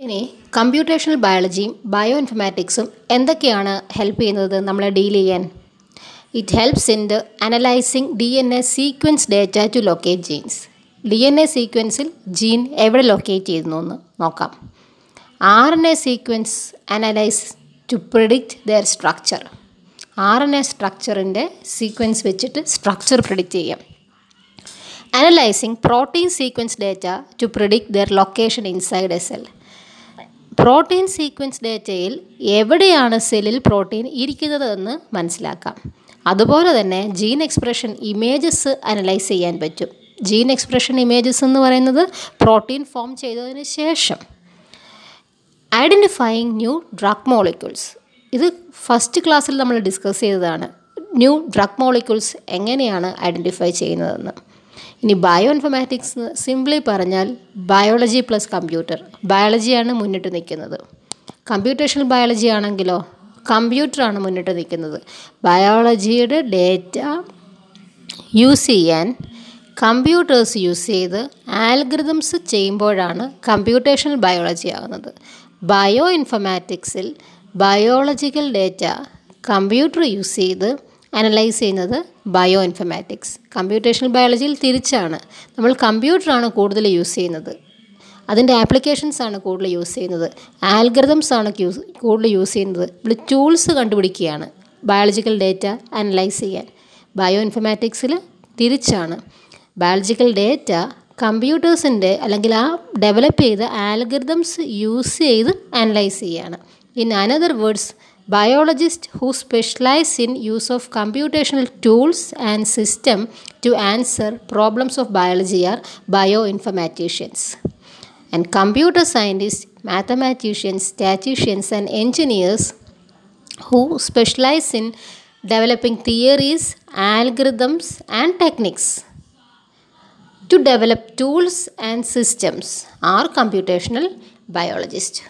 ഇനി computational ബയോളജിയും bio ഇൻഫർമാറ്റിക്സും എന്തൊക്കെയാണ് help ചെയ്യുന്നത് നമ്മളെ ഡീൽ ചെയ്യാൻ? It helps in the analysing D N A sequence data to locate genes D N A സീക്വൻസിൽ gene എവിടെ locate ചെയ്യുന്നു എന്ന് നോക്കാം. R N A sequence analyse to predict their structure R N A സ്ട്രക്ചറിന്റെ sequence വെച്ചിട്ട് structure predict ചെയ്യാം. Analysing protein sequence data to predict their location inside a cell protein sequence ഡേറ്റയിൽ എവിടെയാണ് സെല്ലിൽ protein ഇരിക്കുന്നത് എന്ന് മനസ്സിലാക്കാം. അതുപോലെ തന്നെ ജീൻ എക്സ്പ്രഷൻ ഇമേജസ് അനലൈസ് ചെയ്യാൻ പറ്റും. ജീൻ എക്സ്പ്രഷൻ ഇമേജസ് എന്ന് പറയുന്നത് പ്രോട്ടീൻ ഫോം ചെയ്തതിന് ശേഷം ഐഡന്റിഫൈയിങ് ന്യൂ ഡ്രഗ് മോളിക്യൂൾസ്. ഇത് ഫസ്റ്റ് ക്ലാസ്സിൽ നമ്മൾ ഡിസ്കസ് ചെയ്തതാണ്. ന്യൂ ഡ്രഗ് മോളിക്യൂൾസ് എങ്ങനെയാണ് ഐഡന്റിഫൈ ചെയ്യുന്നതെന്ന്. ഇനി ബയോ ഇൻഫർമാറ്റിക്സ് സിംപ്ലി പറഞ്ഞാൽ ബയോളജി പ്ലസ് കമ്പ്യൂട്ടർ ബയോളജിയാണ് മുന്നിട്ട് നിൽക്കുന്നത്. കമ്പ്യൂട്ടേഷണൽ ബയോളജി ആണെങ്കിലോ കമ്പ്യൂട്ടറാണ് മുന്നിട്ട് നിൽക്കുന്നത്. ബയോളജിയുടെ ഡേറ്റ യൂസ് ചെയ്യാൻ കമ്പ്യൂട്ടേഴ്സ് യൂസ് ചെയ്ത് ആൽഗ്രിതംസ് ചെയ്യുമ്പോഴാണ് കമ്പ്യൂട്ടേഷണൽ ബയോളജി ആകുന്നത്. ബയോ ഇൻഫർമാറ്റിക്സിൽ ബയോളജിക്കൽ ഡേറ്റ കമ്പ്യൂട്ടർ യൂസ് ചെയ്ത് അനലൈസ് ചെയ്യുന്നത് ബയോ ഇൻഫർമാറ്റിക്സ് കമ്പ്യൂട്ടേഷണൽ ബയോളജിയിൽ തിരിച്ചാണ്. നമ്മൾ കമ്പ്യൂട്ടറാണ് കൂടുതൽ യൂസ് ചെയ്യുന്നത്. അതിന്റെ ആപ്ലിക്കേഷൻസ് ആണ് കൂടുതൽ യൂസ് ചെയ്യുന്നത്. ആൽഗറിതംസ് ആണ് യൂസ് കൂടുതൽ യൂസ് ചെയ്യുന്നത്. നമ്മൾ ടൂൾസ് കണ്ടുപിടിക്കുകയാണ്. ബയോളജിക്കൽ ഡേറ്റ അനലൈസ് ചെയ്യാൻ. ബയോ ഇൻഫർമാറ്റിക്സിൽ തിരിച്ചാണ്. ബയോളജിക്കൽ ഡേറ്റ കമ്പ്യൂട്ടേഴ്സിന്റെ അല്ലെങ്കിൽ ആ ഡെവലപ്പ് ചെയ്ത ആൽഗറിതംസ് യൂസ് ചെയ്ത് അനലൈസ് ചെയ്യുകയാണ് in another words biologists who specialize in use of computational tools and system to answer problems of biology are bioinformaticians. And computer scientists mathematicians statisticians and engineers who specialize in developing theories algorithms and techniques to develop tools and systems are computational biologists